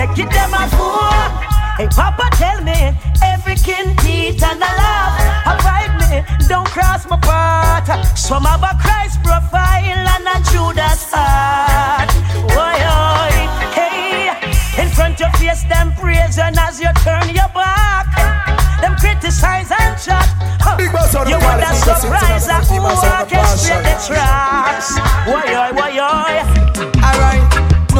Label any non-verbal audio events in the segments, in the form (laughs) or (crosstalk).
but when you check it, them a fool. Hey, Papa, tell me every kin teeth and a laugh. Avoid me, don't cross my path. Some have a Christ profile and a Judas heart. Oi, hey, in front of your face, them praise and as you turn your back, them criticize and chat. Huh. Big boss out of You want a surprise a who boss out the orchestrate the tracks. Oi, oi. Alright.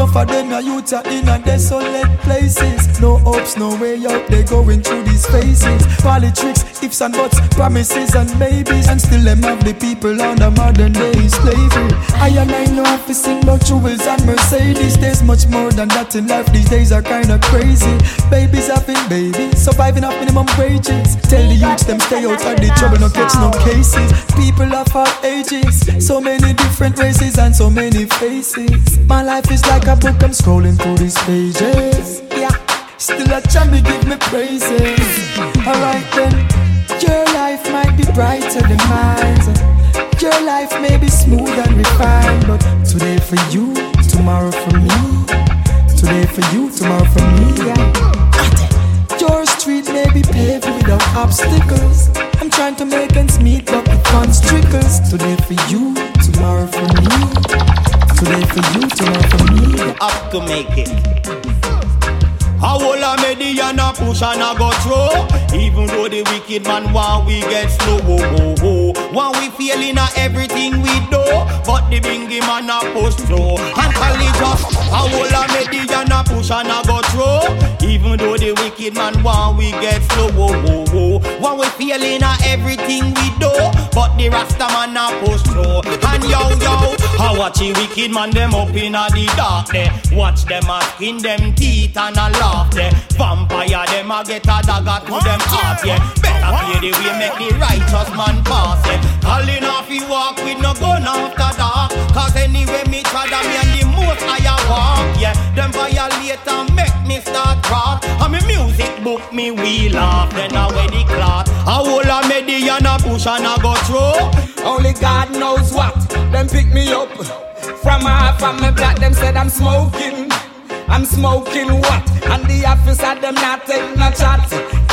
No for them, your youth are in a desolate places. No hopes, no way out, they going through these phases. Politics, ifs and buts, promises and maybes. And still them have the people under modern day slavery. I and I know to sing about jewels and Mercedes. There's much more than that in life, these days are kinda crazy. Babies having babies, surviving off minimum wages. Tell the youths them stay out of the trouble, no catch no cases. People of all ages, so many different races and so many faces. My life is like a book, I'm scrolling through these pages. Yeah, still a champion give me praises. Alright then, your life might be brighter than mine. Your life may be smooth and refined, but today for you, tomorrow for me. Today for you, tomorrow for me. Yeah. Your street may be paved without obstacles. I'm trying to make ends meet, but the funds trickles. Today for you, tomorrow for me. Today for you, tomorrow for me. Up to make it. How all a median a push and a go through Even though the wicked man want we get slow. Oh, oh, oh. Want we fail in a everything we do. But the bingy man a push through And call it just How all a median a push and a go through Even though the wicked man want we get slow. Oh, oh, oh. Want we fail in a everything we do. But the rasta man a push through And yo yo How watch the wicked man them up in a the dark there. Watch them a skin them teeth and a laugh there Vampire them a get a dagger to them heart yeah. Better play the way make the righteous man pass yeah. Calling off he walk with no gun after dark. Cause anyway me try that me and the most higher walk yeah. Them violate and make me start crack And me music book me we laugh Then I wear the cloth. I hold a median a push and I go through. Only God knows what. Them pick me up from. Half of my black. Them said I'm smoking. I'm smoking what? And the officer them not take no chat.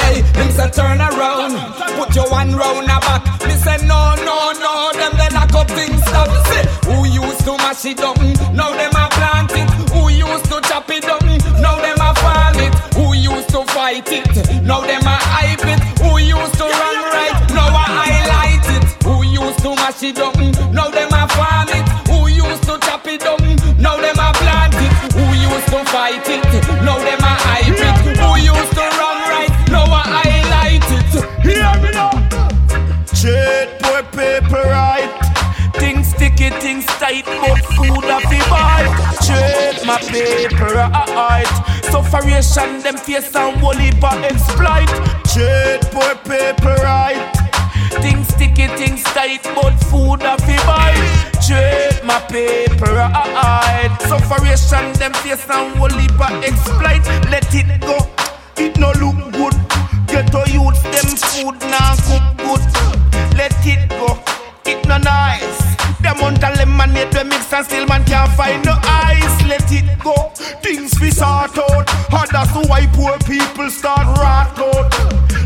Hey, them say turn around, put your one round a back. Me say no, no, no, them they knock up things stop. Say, who used to mash it up? Now them a plant it. Who used to chop it up? Now them a fall it. Who used to fight it? Now them a hype it. Who used to run right? Now I highlight it. Who used to mash it up? Now them a farm it. My paper right. Sufferation, them face and woolly but exploit. Trade poor paper right. Things sticky, things tight, but food a fi buy. Trade my paper right. Sufferation, them face and woolly but exploit. Let it go, it no look good. Get to youth, them food now cook good. Let it go, it no nice. The of lemonade we mix and still man can't find no ice. Let it go, things we sort out. Who why poor people start rot out.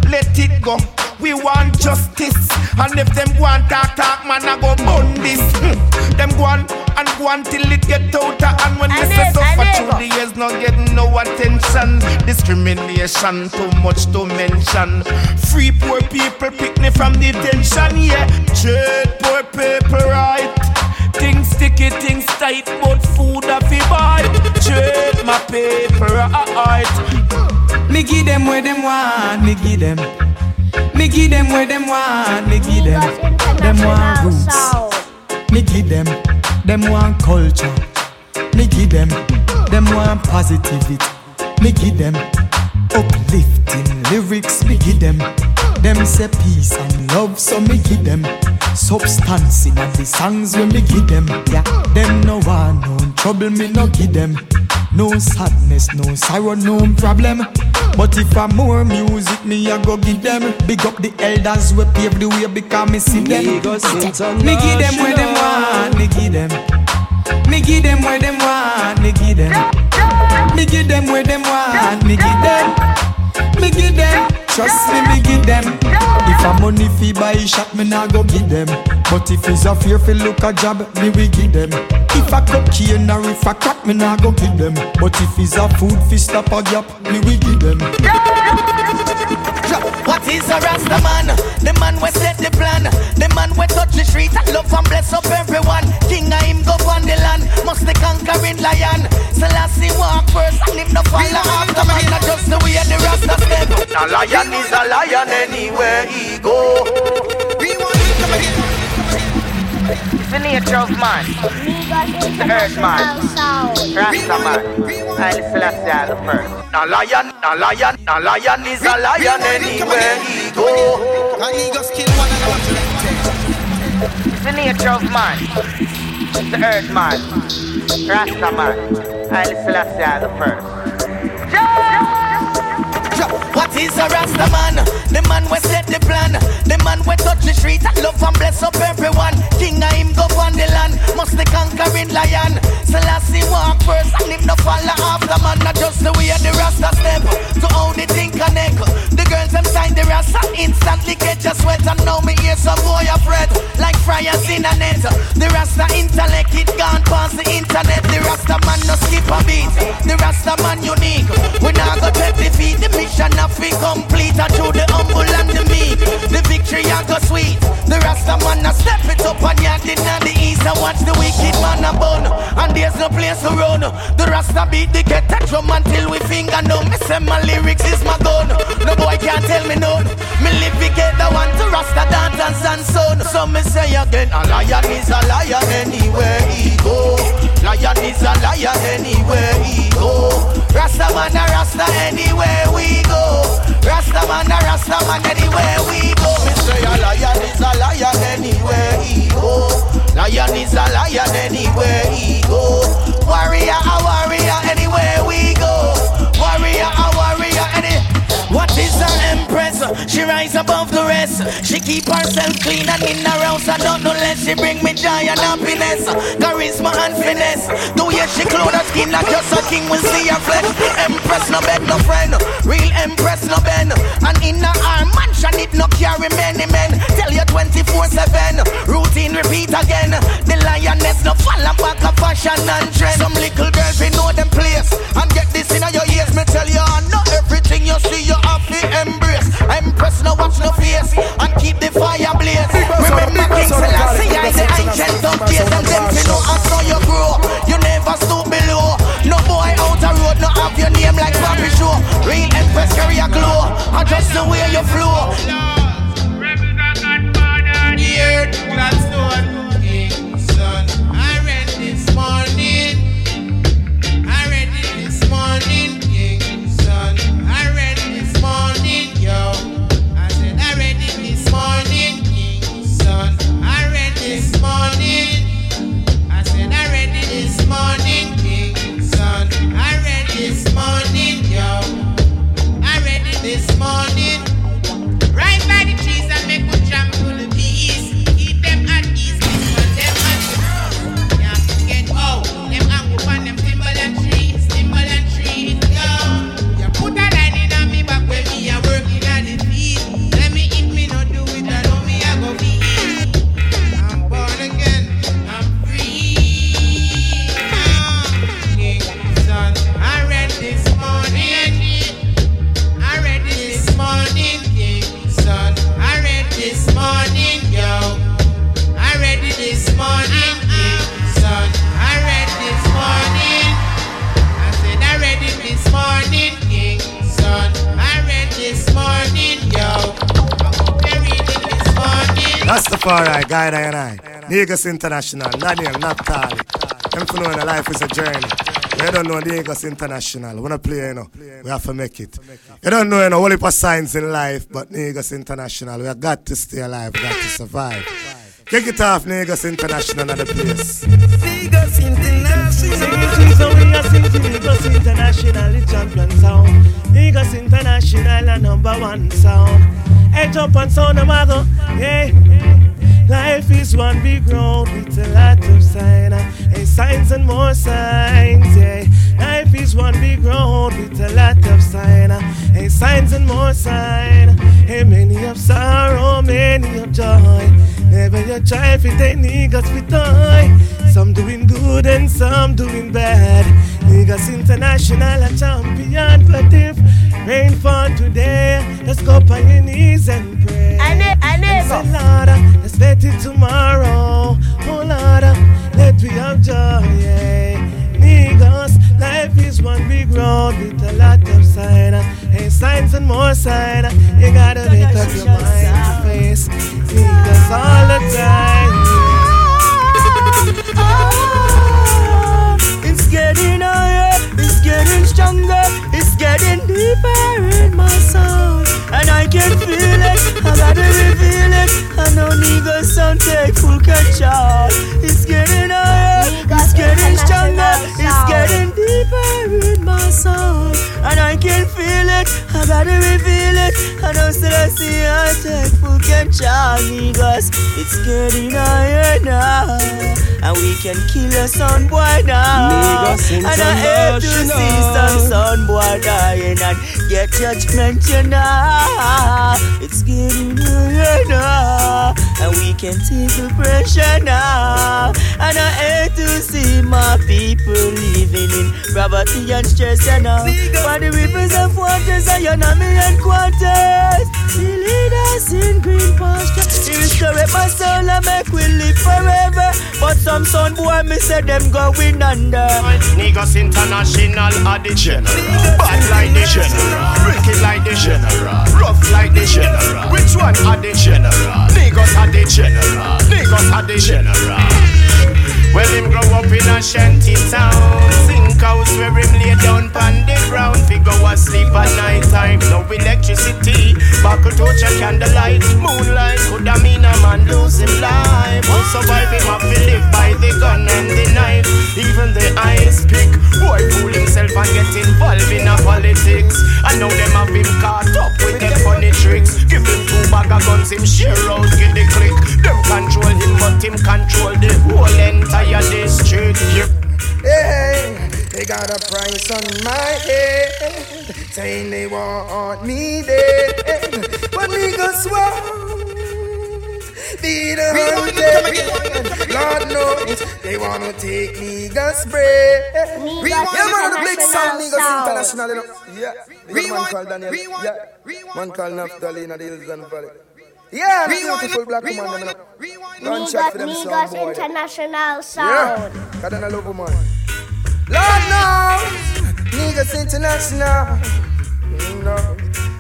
Let it go. We want justice, and if them go and talk, talk, man, I go burn this. Hmm. Them go on and go on till it get out, and when this is live. through the years, not getting no attention. Discrimination, too much to mention. Free poor people, picnic from detention, yeah. Trade poor people, right? Things sticky, things tight, but food a fi buy. Trade my paper, right? Me give them where them want, me give them. Me give them where them want, me give them. Them want roots. Me give them. Them want culture. Me give them. Them want positivity. Me give them. Uplifting lyrics, me give them. Them say peace and love, so me give them. Substance in the songs when me give them. Yeah, them no want no trouble, me no give them. No sadness, no sorrow, no problem. But if I more music, me I go give them. Big up the elders we pave the way because me see them. Me give them where them want, me give them. Me give them where them want, me give them. Me give them where them want, me give them. Me give them, trust me, me give them. A money fee buy shot, me nah go give them. But if it's a fear fi look a job, me we give them. If a cocaine or if a crack, me nah go give them. But if it's a food fi stop a gap, me we give them. What is a Rasta man? The man we set the plan. The man we touch the street and love and bless up everyone. King of him go on the land. Must the conquering lion. Selassie walk first and him no follow after man. Not just the way the Rasta step. A lion is a lion anywhere he go. It's the nature of man. The earth man. Rasta man. Selassie are the first. A lion, a lion, a lion is a lion anywhere he go. It's the nature of man. The earth man. Rasta man. I Selassie are the first. What is a Rasta man? The man we set the plan. The man we touch the street love and bless up everyone. King of him go on the land. Must the conquering lion. Selassie walk first and him no follow after man. Not just the way the Rasta step. To how the thing connect. The girls them sign the Rasta instantly get your sweat. And now me hear some boy afraid. Like fryers in a net. The Rasta intellect it gone past the internet. The Rasta man no skip a beat. The Rasta man unique. We not go take defeat. The mission of complete. Through the humble and the meek. The victory a go sweet. The Rasta man a step it up and yard in the east. And watch the wicked man a bun. And there's no place to run. The Rasta beat the get a drum until we finger numb. Me say my lyrics is my gun. No boy can't tell me none. Me live to get the one to Rasta dance and son. So me say again, a lion is a lion anywhere he go. Lion is a lion anywhere he go. Rasta man a Rasta anywhere we go. Rasta man a Rasta man anywhere we go. Me say a lion is a lion anywhere he go. Lion is a lion anywhere he go. Warrior a warrior anywhere we What is her empress? She rise above the rest. She keep herself clean and in her house. I don't know less. She bring me joy and happiness, charisma and finesse. Do way she clothe her skin, not just a king will see her flesh. Empress no bed, no friend. Real empress no bend. And in her arm mansion it no carry many men. Tell you 24/7. Routine repeat again. The lioness no fall and back of fashion and trend. Some little girls we know them place and get this in your ears. Me tell you, I know everything you see you have to embrace. Empress no watch no face and keep the fire blaze. Remember King Selassie, I the ancient of days and them to know how so you grow. You never stoop below. No boy out a road, no have your name like Bobby Show. Real Empress carry a glow. I just the way you flow. Here, Gladstone, King, son. I far right, and I. Negus International, Daniel, Naphtali. Them for knowing life is a journey. You don't know Negus International. We wanna play, you know. We have to make it. You don't know, you know, only for signs in life, but Negus International. We have got to stay alive, got to survive. Kick it off, Negus International, another place. Negus International. We International, the champion sound. Negus International, number one sound. Up and sound hey. Life is one big road with a lot of signs, hey, uh, eh, signs and more signs, yeah. Life is one big road with a lot of signs, hey, uh, eh, signs and more signs. Hey, eh. many of sorrow, many of joy. Never you try if it niggas with toy. Some doing good and some doing bad. Negus international, a champion for diff. Rain for today. Let's go on your knees and pray. I ne- I And never. say, Lord, let's let it tomorrow. Oh Lord, let we have joy. Yeah. Niggas, life is one big road with a lot of sign. uh, And signs and more sign. uh, You gotta make up your mind to face niggas all the time. It's getting higher, it's getting stronger, it's getting deeper in my soul. And I can feel it, I gotta reveal it. I know niggas sound take full control. It's getting higher, it's getting stronger, it's getting deeper in my soul. And I can feel it, I gotta reveal it. I know still I see I take full control, niggas. It's getting higher now. And we can kill a son boy now. Niggas And I hate to see International. some son boy dying and get judgment, you know. It's getting higher now. And we can take the pressure now. And I hate to see my people living in poverty and stress, you know. For the rivers of waters, I know me and quarters. The leaders in green pasture. He restore my soul and make we live forever. But some son boy, me say them going under. Negus international are the general. Bad like the general. Wicked like the general. Rough like the general. Which one are the general? Niggas are the general. Niggas are the general. Well, him grow up in a shanty town. Sink house where him lay down pan the ground. Figure was sleep at night time. No electricity. Buckle torch and candlelight. Moonlight could have mean a man lose him life. Who survive him have to live by the gun and the knife. Even the eyes pick. Boy fool himself and get involved in a politics. I know them have him caught up with them funny tricks. Give him two bag of guns, him share out, get the click. Them control him, him control the whole entire district. Hey, they got a price on my head, saying they want me dead. But niggas won't be the hunted. Lord knows they wanna take niggas' bread. Niggas Yeah, man, the big sound, International niggas sound. international, you know. Yeah, big man called Daniel. Yeah, man called Naphtali in the hills and valley. Yeah, the beautiful black woman, them, you know. Gunshot for them Niggas, sound Niggas boy. International Yeah, sound. God and love woman. Lord knows, Negus international. Mm, no,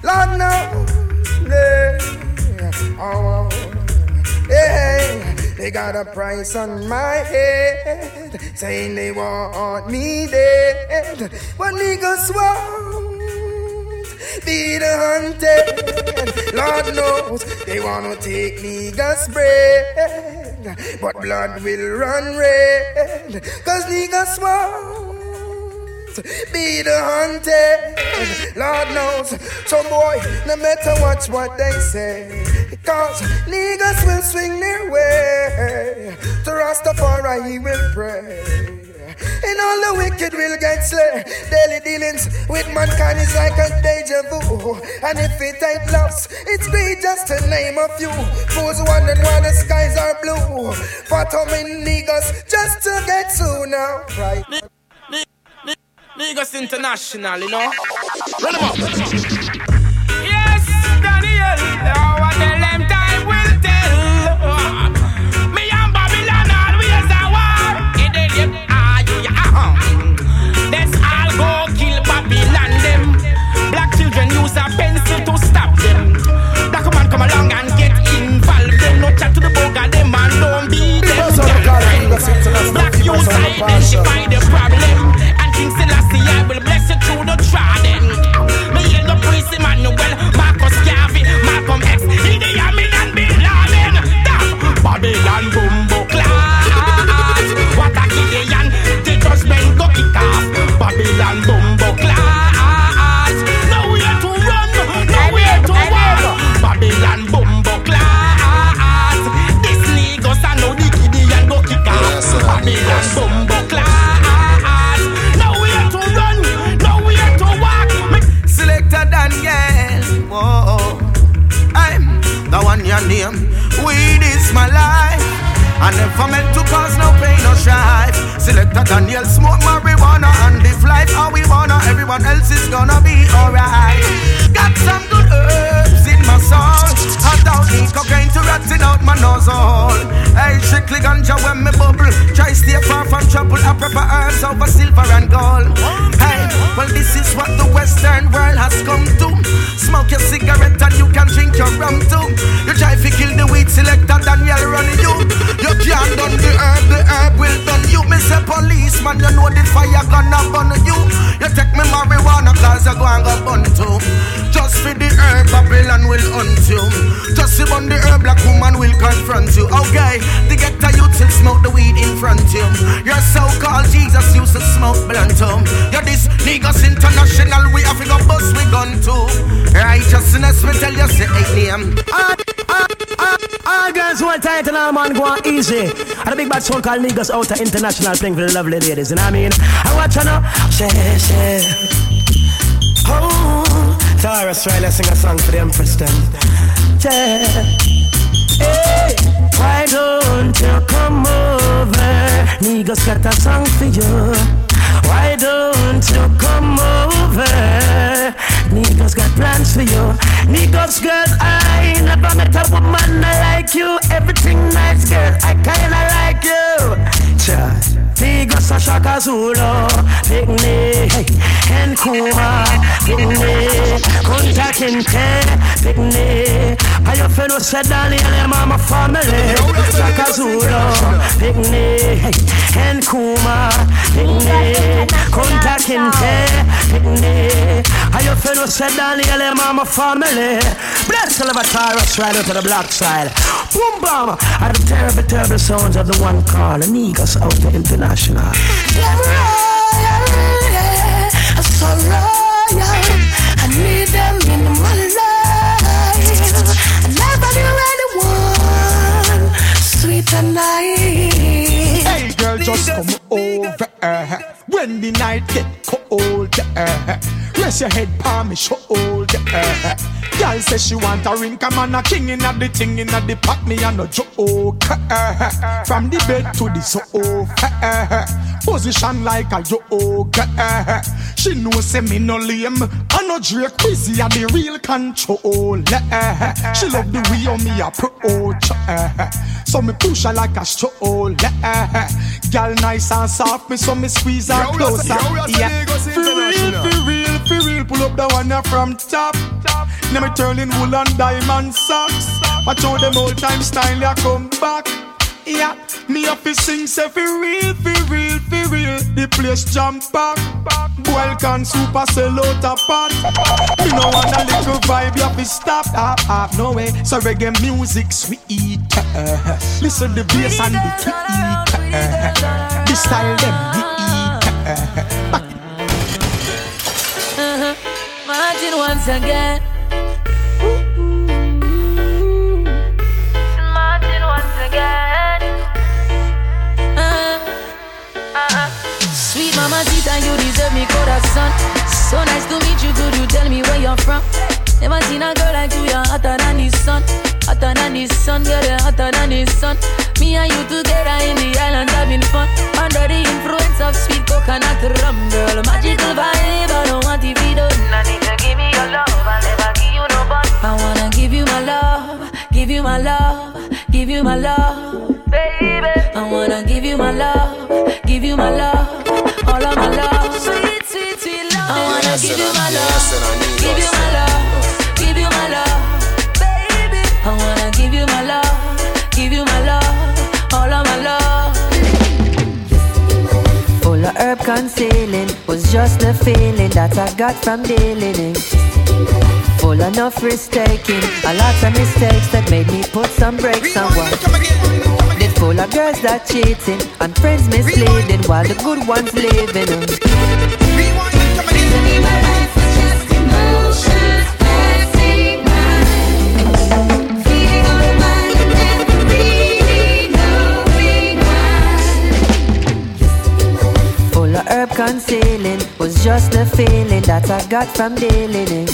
Lord knows, yeah. Oh, oh. hey, they got a price on my head, saying they want me dead, but niggas won't be the hunted. Lord knows they wanna take niggas' bread, but blood will run red. Cause niggas won't be the hunted. Lord knows, so boy, no matter what what they say, cause niggas will swing their way. To Rastafari he will pray. And all the wicked will get slain. Daily dealings with mankind is like a deja vu. And if it ain't lost, it's greed just to name a few. Fools wondering why the skies are blue. For how many niggas just to get to now. Right. Negus International, you know. Run them up. Yes, Daniel. use a pencil to stop them. That man come along and get involved. Then no chat to the bugger, them man don't be them. Black youth identify the problem. And King Selassie will bless you through the trodden. Me hear the priest Emmanuel, Marcus Garvey, Malcolm X, Idi Amin and Bin Laden. Babylon easy. And a big bad soul called niggas out of international playing for the lovely ladies, you know what I mean? I watch you know, say, say. Oh, try to sing a song for the Empress then. Yeah. Hey, why don't you come over? Niggas got a song for you. Why don't you come over? Niggas got plans for you. Niggas, girl, I never met a woman like you. Everything nice, girl, I kinda like you. Cha. Niggas a Shaka Zulu, Picnic, Nkrumah, Picnic, Kunta Kinte, Picnic. How you feel with said Daniel and mama family? Shaka Zulu, Picnic, Nkrumah, Picnic, Kunta Kinte, Picnic. How you feel said Daniel and mama family? Bless the Taurus right out to the black side. Boom bam! Are the terrible, terrible sounds of the one called Niggas out the international. Royal, yeah, so royal. I need them in my life. I never knew anyone and. Hey girl, just come over. Uh-huh. When the night get cold, uh-huh. Rest your head palm me shoulder. Girl say she want a ring, come on a king in the thing in the pot me and no joke. From the bed to the sofa, position like a yoga. She know say me no lame, I no Drake Wizzy a the real control. She love the way me approach, so me push her like a stroll. Girl nice and soft, me so me squeeze her closer. Yeah, for real, for real, for real, pull up the one from top. Now me turning wool and diamond socks. Watch how them old time style ya come back. Yeah, me up to sing say for real, for real, for real. The place jump back. Boil can super sell out a pot. Me no want a little vibe, you have to stop. Ah, ah, no way. So reggae music sweet. Uh, (laughs) listen the bass and the tweet. Uh, the style them. Uh, (laughs) Uh-huh. Martin once again. Martin once again. Uh-huh. Uh-huh. Sweet mama Zita, you deserve me corazón. So nice to meet you, could you tell me where you're from? Never seen a girl like you, you're hotter than the sun. Hotter than the sun, girl, you're hotter than the sun. Me and you together in the island having fun. Under the influence of sweet coconut rum, girl. Magical vibe, I don't want to be done. I need to give me your love, I'll never give you no bun. I wanna give you my love, give you my love, give you my love, baby. I wanna give you my love, give you my love, all of my love. Sweet, sweet, sweet love. I wanna give you my love, herb concealing was just the feeling that I got from dealing in. Full enough risk taking, a lot of mistakes that made me put some brakes on one. Did full of girls that cheating and friends misleading while the good ones living. Full just the feeling that I got from dealing in.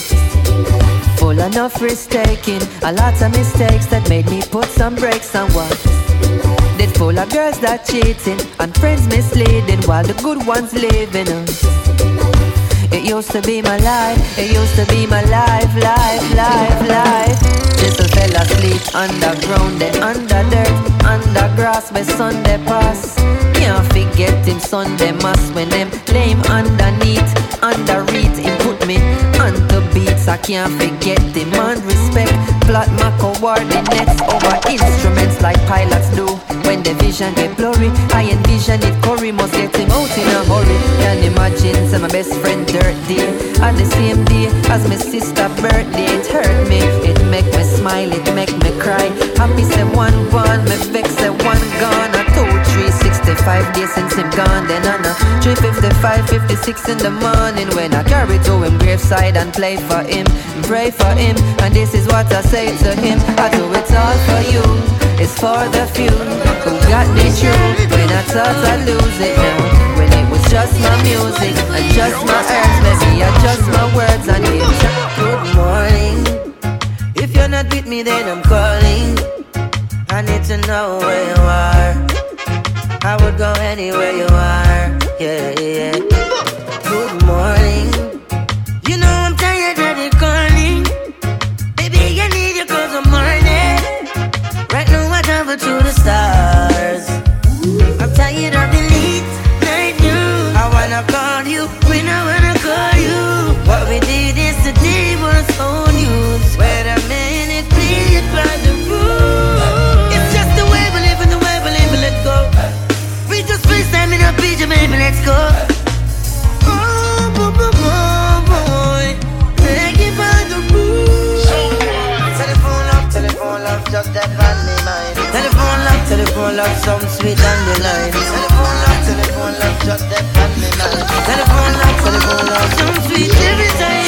Full enough risk taking, a lot of mistakes that made me put some brakes on what. Did full of girls that cheating and friends misleading while the good ones living. It used to be my life, it used to be my life, life, life, life. This a fella sleep underground, then under dirt, under grass where Sunday pass. Can't forget him son, Sunday mass when them lame underneath, under read him put me onto beats. I can't forget the man respect. Plot my coordinates over instruments like pilots do. When the vision get blurry, I envision it. Curry must get him out in a hurry. Can imagine say my best friend dirt day on the same day as my sister birthday. It hurt me, it make me smile, it make me cry. Happy say one born, me vex say one gone. I told 365 days since him gone. Then on a 355, 56 in the morning when I carry to him graveside and play for him, pray for him. And this is what I say to him: I do it all for you. It's for the few who got me through when I thought I'd lose it now. When it was just my music and just my earth, maybe I my words and him. Good morning. If you're not with me, then I'm calling. I need to know where you are. I would go anywhere you are. Yeah, yeah. Love, some sweet on the line. Telephone love, telephone love, just that on me. Telephone love, telephone love, some sweet every time.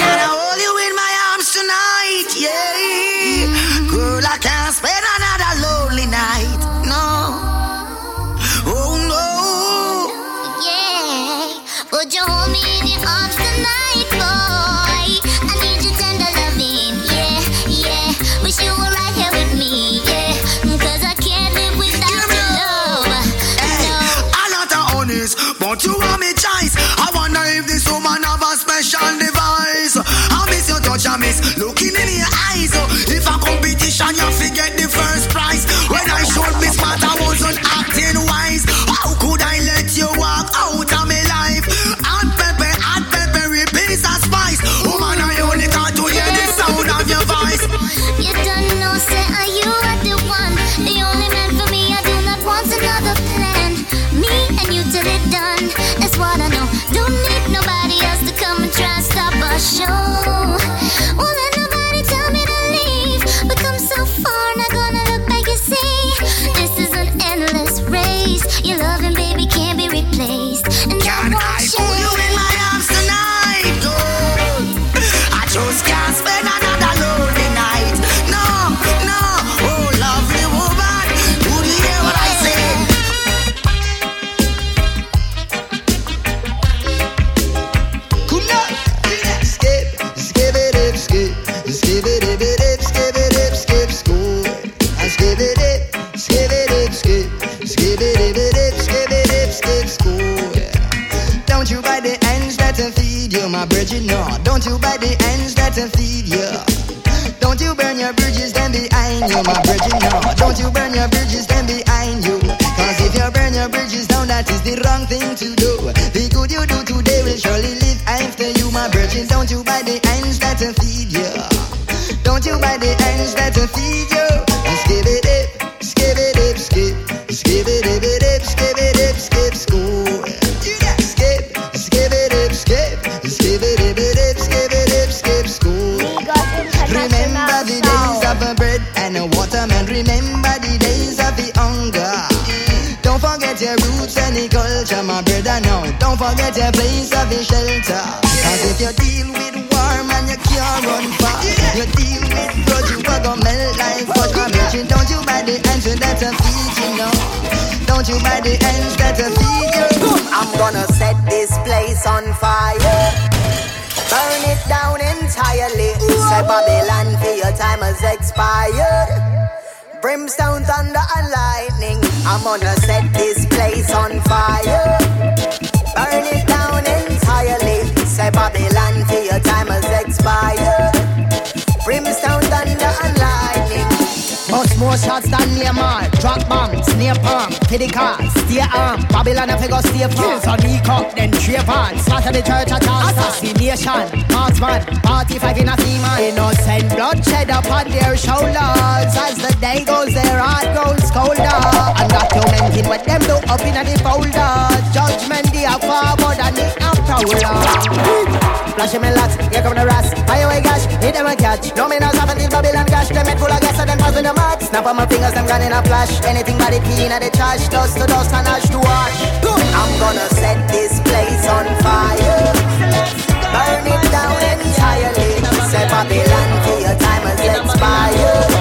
A place of a shelter. Cause if you deal with war, man, you can't run far. You deal with grudge, you are gonna melt like fudge. I'm itching, don't you buy the answer that I feed you know. Don't you buy the ends that I feed you. I'm gonna set this place on fire burn it down entirely. Say Babylon for your time has expired. Brimstone, thunder, and lightning. I'm gonna set this place on fire. Burn it down entirely. Say Babylon, for your time has expired. More shots than Neymar. Drop bombs, near palm, pity cars Stay arm, Babylon if you go stay far. So sneak up, then drape on Slaughter the church at all Assassination, marksman Party five in a theme Innocent bloodshed upon their shoulders. As the day goes, their heart grows colder. Undocumented what them do up in the folder. Judgment they are forward and they are prowler Flashing me lots, here come the rats. Fire away gash, hit them a catch. No knows half until Babylon gash. Them head full of gas and pass with the mat Snap on my fingers, them gone in a flash. Anything but the pee in the trash Dust to dust and ash to ash. I'm gonna set this place on fire. Burn it down entirely. Say Babylon till your time has expired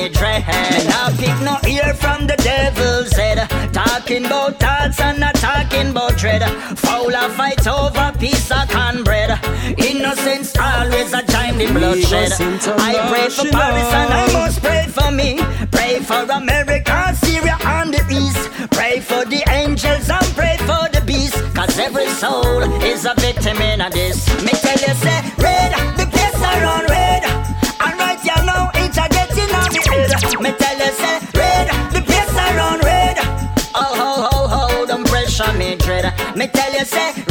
me dread. Not pick no ear from the devil's head. Talking about thoughts and not talking about dread. Foul a fight over piece of cornbread. Innocence always a time the bloodshed. I pray for Paris and I must pray for me. Pray for America, Syria and the East. Pray for the angels and pray for the beast. Cause every soul is a victim in a this Me tell you say red, the place around Me tell you say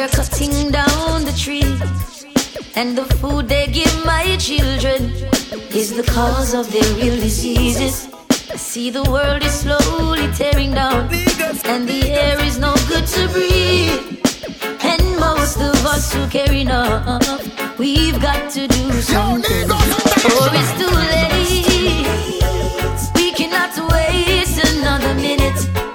they're cutting down the trees. And the food they give my children is the cause of their real diseases. I see the world is slowly tearing down, and the air is no good to breathe. And most of us who care enough, we've got to do something. Or it's too late. We cannot waste another minute.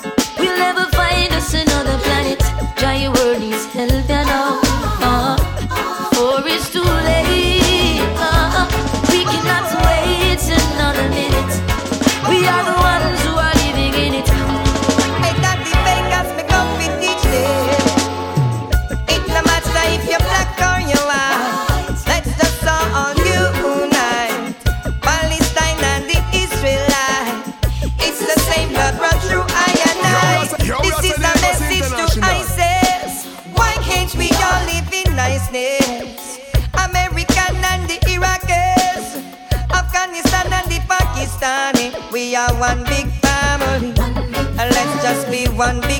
Just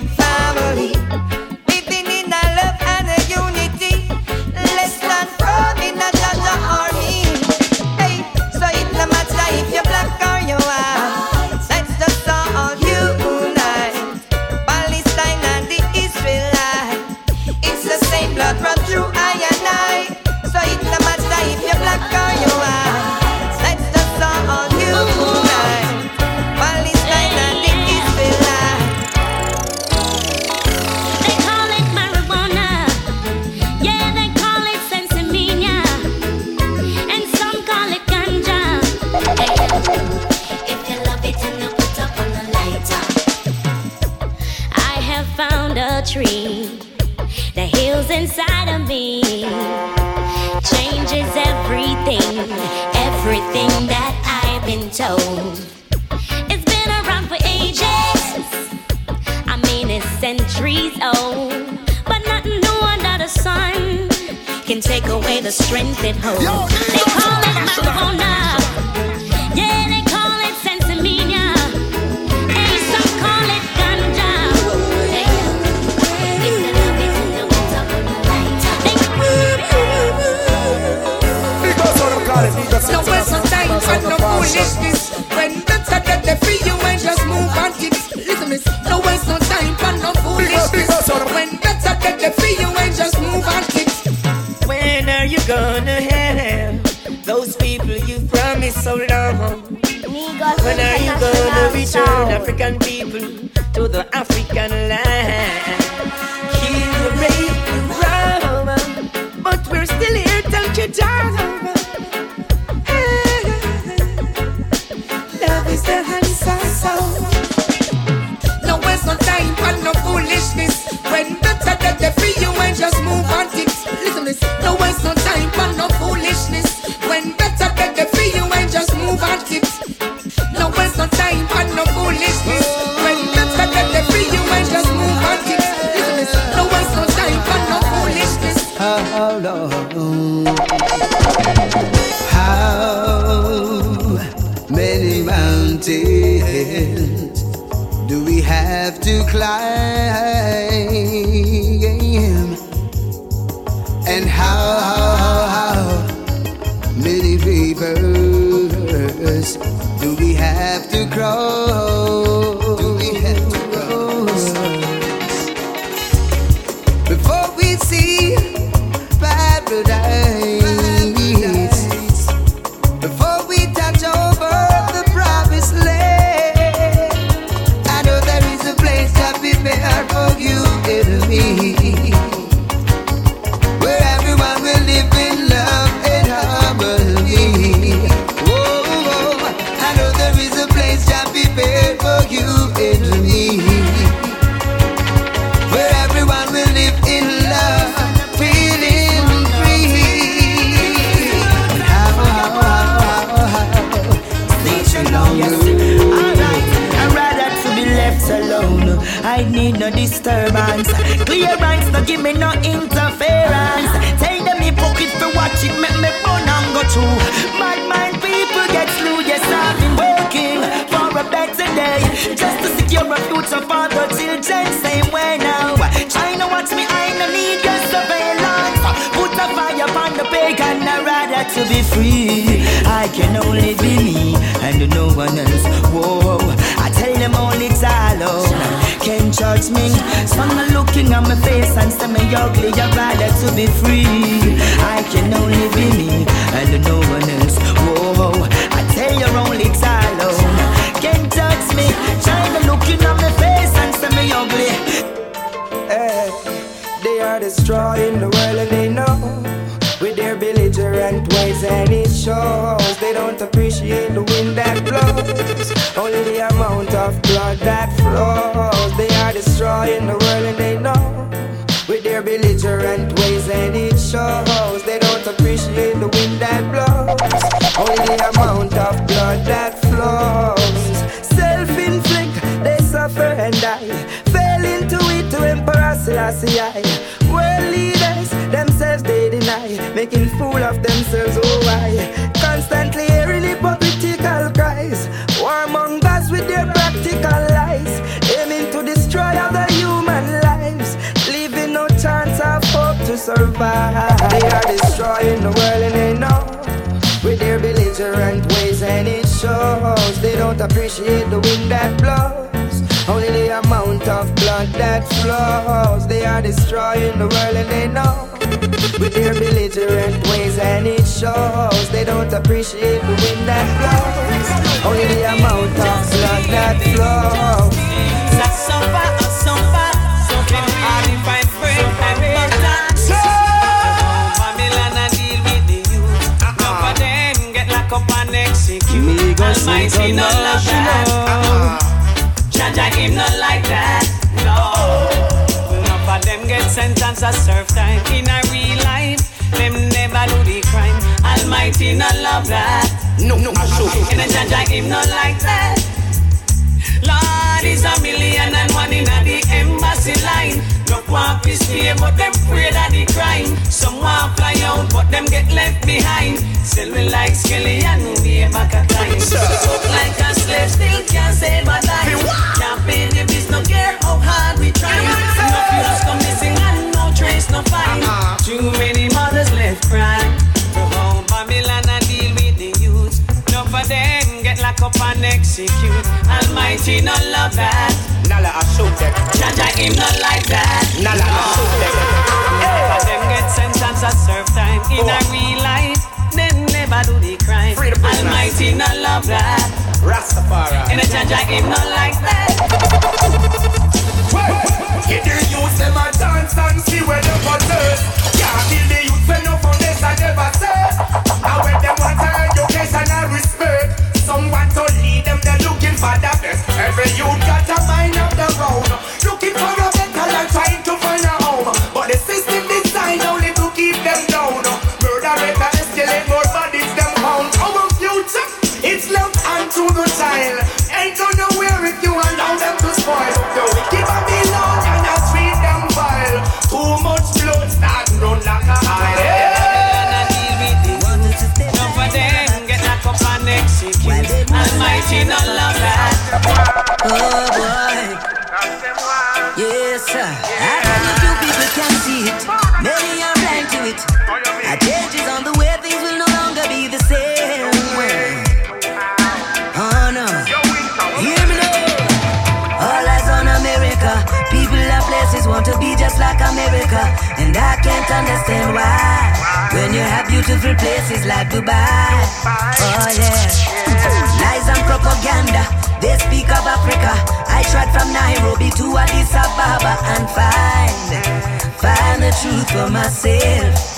African people to the African just to secure a future for the children. Same way now. China watch me, I no need your surveillance. Put a fire upon the pagan, I'd rather to be free. I can only be me and no one else. Whoa, I tell them all it's alone. Can't judge me. Someone looking at my face and say me ugly. I'd rather to be free. I can only be me and no one else. Whoa, I tell you only destroying the world and they know. With their belligerent ways and it shows. They don't appreciate the wind that blows. Only the amount of blood that flows. They are destroying the world and they know. With their belligerent ways and it shows. They don't appreciate the wind that blows. Only the amount of blood that flows. Self-inflict they suffer and die. Fell into it to emperor I. deny making fool of themselves oh why? Constantly hearing hypocritical cries. Warmongers with their practical lies. Aiming to destroy other human lives. Leaving no chance of hope to survive. They are destroying the world and they know. With their belligerent ways and it shows. They don't appreciate the wind that blows. Only the amount of blood that flows. They are destroying the world and they know with their belligerent ways and it shows. They don't appreciate the wind that blows. Only the amount of blood that flows. Almighty no love that. Uh-uh. Jah Jah him not like that. No. Enough of them get sentenced to serve time in a real Almighty no love that. No, no, no. And a Jah Jah him not like that. Lord is a million and one in the embassy line. No want to stay, but them afraid of the crime. Some want fly out, but them get left behind. Still we like Skelly and we back a time. Look like a slave, still can't save a life. I Rastafari. And not like that. Them a dance and see where. Can't the youth no foundation never set. I went. Oh boy. Yes, sir. I don't think you people can see it. Many are blind to it. A change is on the way, things will no longer be the same. Oh no. Hear me now. All eyes on America. People and places want to be just like America. And I can't understand why. When you have beautiful places like Dubai. Oh, yeah. Lies and propaganda. They speak of Africa. I tried from Nairobi to Addis Ababa and find, find the truth for myself.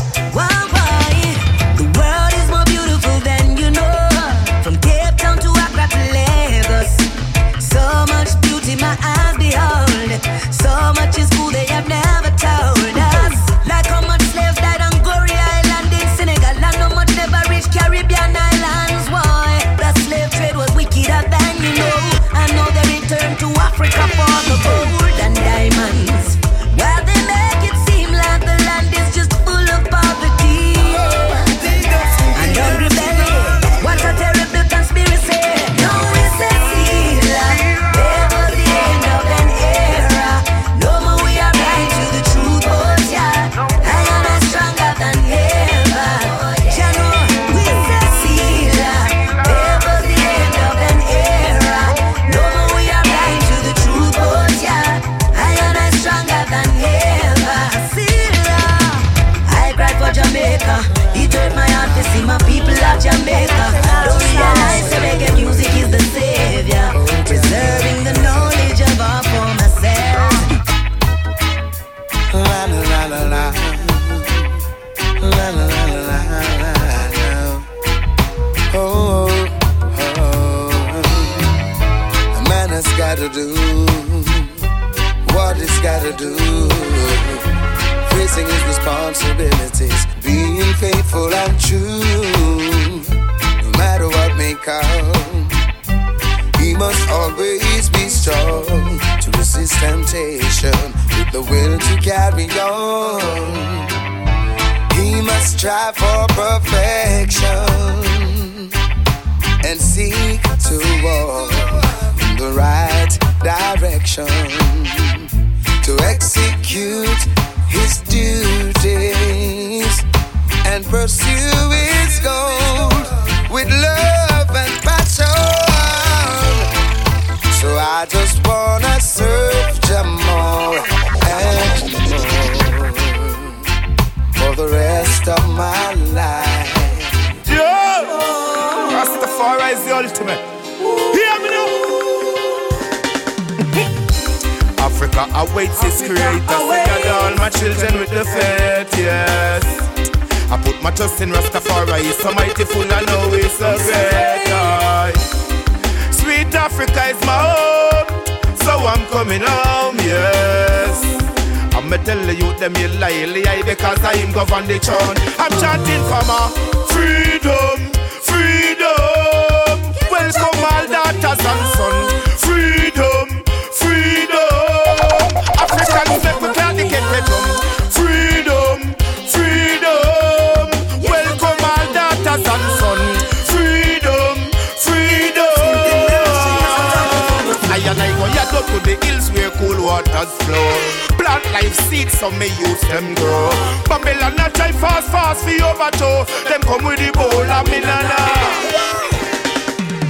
and I go head up to the hills where cool waters flow. Plant life seeds, so me use them grow. Babylon a try fast, fast for overthrow. Them come with the bowl of minana.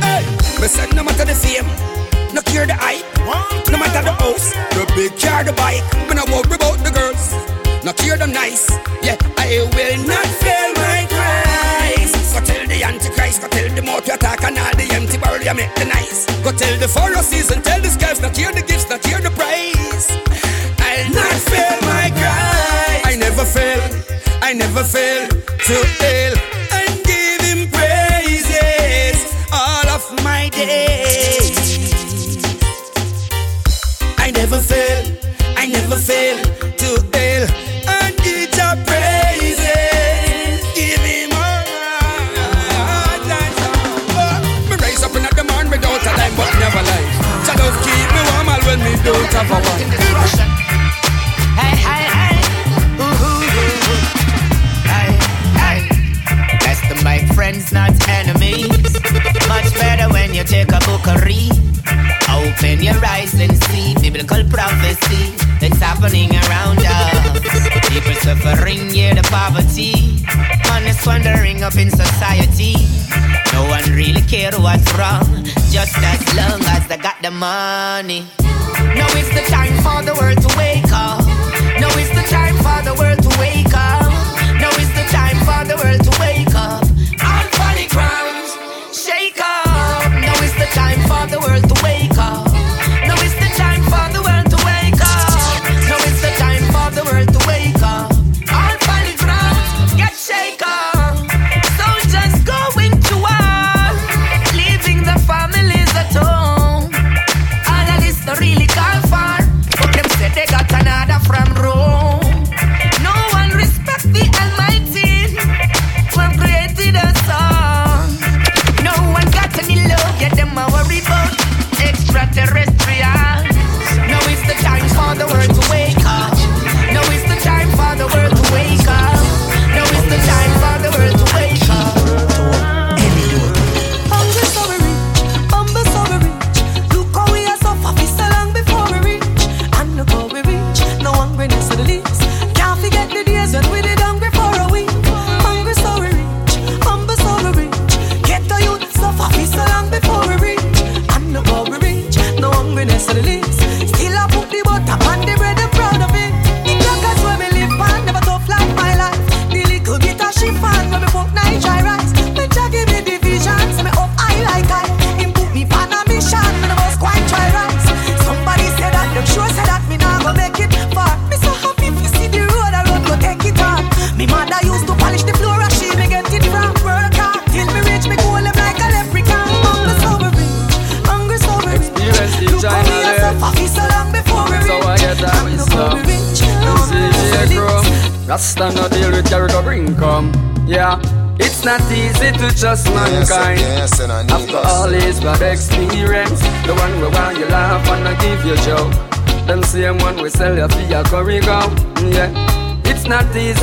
Hey, me send no matter the fame, no care the hype, no matter the house, the big car, the bike. Me no worry about the girls, no care them nice. Yeah, I will not fail. Me the antichrist Go tell the mouth you talk and all the empty world you make the nice Go tell the Pharisees season, tell the skies Not hear the gifts, not hear the praise. I'll not fail my God. I never fail, I never fail to fail And give him praises all of my days I never fail, I never fail a one. Hey, hey, hey. Ooh, ooh, ooh. Hey, hey. Best to make friends, not enemies. Much better when you take a book and read. Open your eyes and see biblical prophecy that's happening around us. Suffering, yeah, the poverty. Honest wandering up in society. No one really care what's wrong, just as long as they got the money. Now it's the time for the world to wake up. Now it's the time for the world to wake up. Now it's the time for the world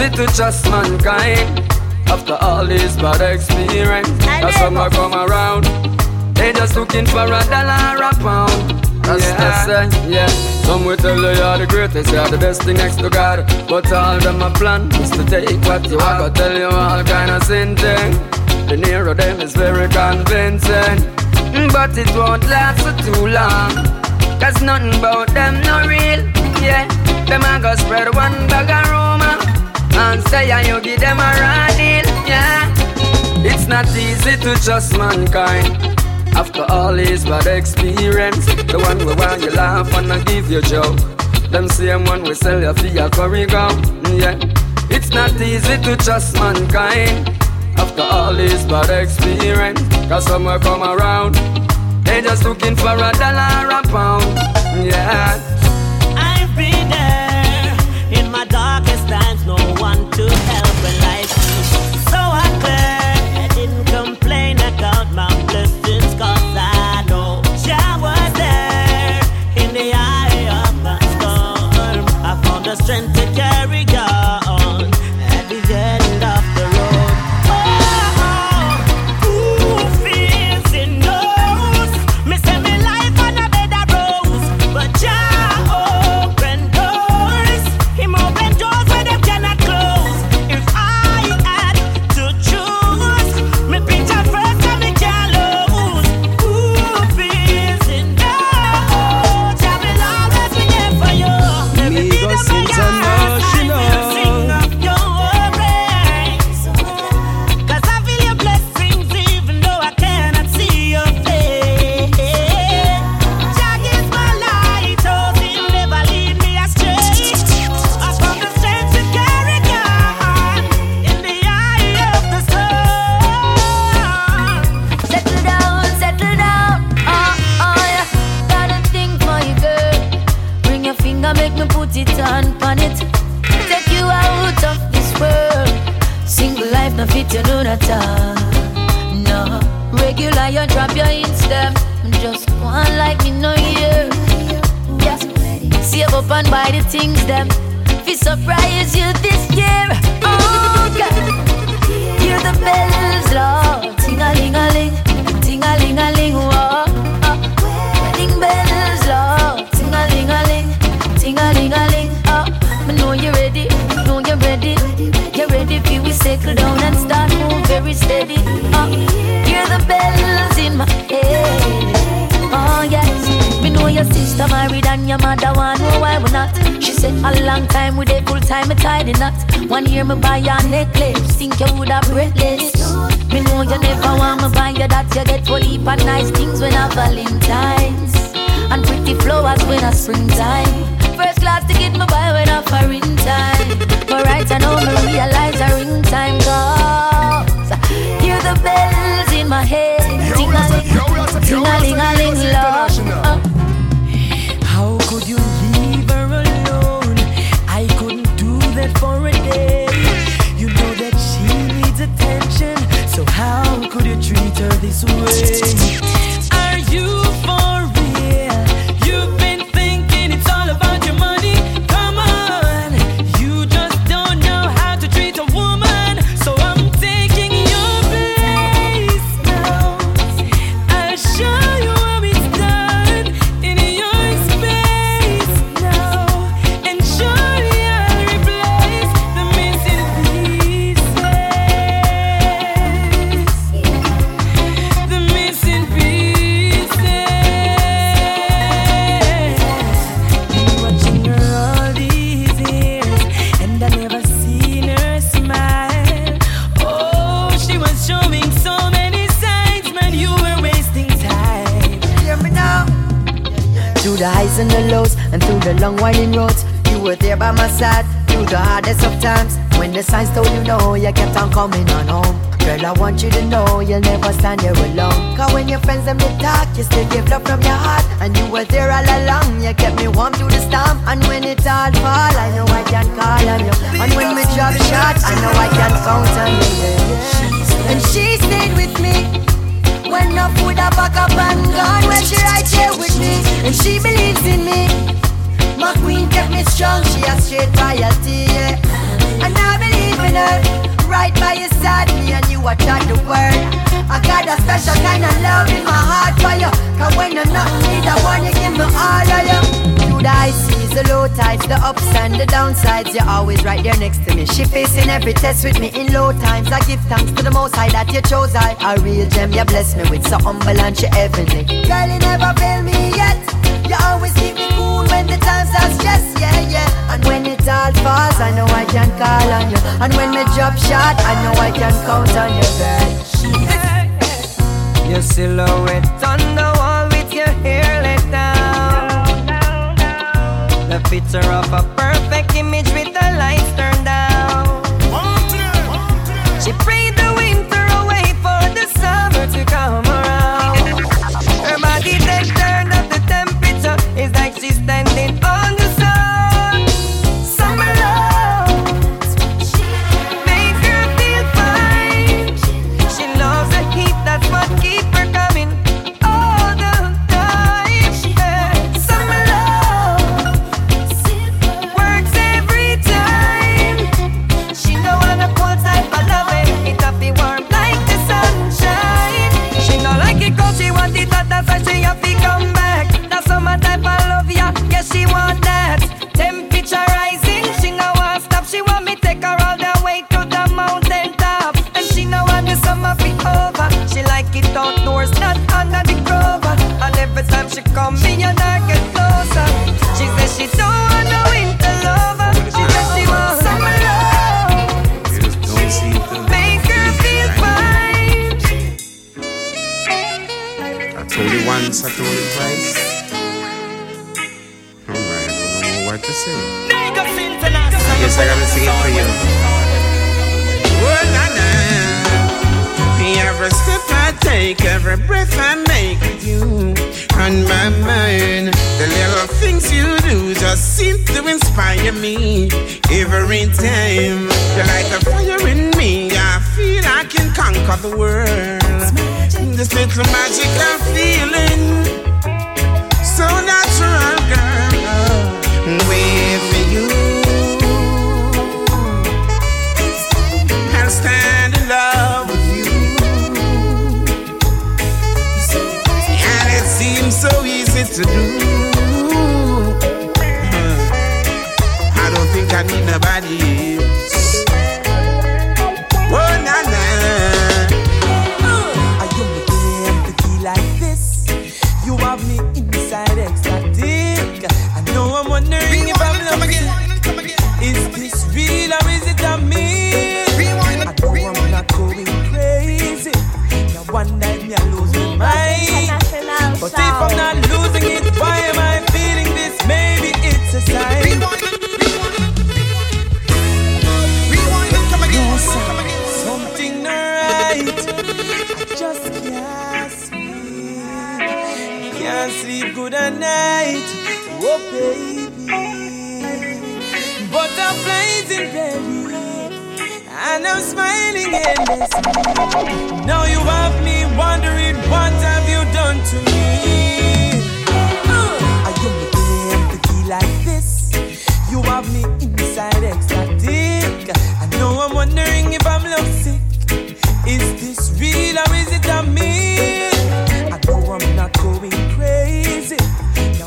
not easy to trust mankind. After all his bad experience, that's some I come around. They just looking for a dollar a pound. That's yeah. Say, yeah. Some will tell you you're the greatest, you're the best thing next to God. But all them a plan is to take what you want. Go tell you all kind of sin thing. The nearer them is very convincing. But it won't last for too long. Cause nothing about them no real. Yeah. Them a go spread one bag of rumor. And say and you give them a raw. Yeah. It's not easy to trust mankind. After all his bad experience, the one we want you laugh and I give you joke. Them same one we sell you for your curry go. Yeah, it's not easy to trust mankind. After all his bad experience, cause some will come around. They just looking for a dollar a pound. Yeah. No coming on home. Girl, I want you to know you'll never stand here alone. Cause when your friends them they talk, you still give love from your heart. And you were there all along, you kept me warm through the storm. And when it all fall, I know I can call on you. And when we drop shots, I know I can count on you. Yeah. And she stayed with me. When no food I pack up and gone When she right here with me And she believes in me My queen kept me strong She has straight loyalty, yeah And I believe in her Right by your side. Me and you are trying the world I got a special kind of love in my heart for you. Cause when you're not need I want you give me all of you. Through the high seas, the low tides The ups and the downsides You're always right there next to me. She facing every test with me in low times. I give thanks to the most high that you chose. I A real gem you bless me with So humble and she heavenly Girl you never fail me yet. You always keep me when the times are stress Yeah, yeah And when it all falls I know I can call on you And when me drop shot I know I can count on you girl Your silhouette on the wall with your hair let down. The picture of a perfect image with the lights turned down. She prayed the winter away for the summer to come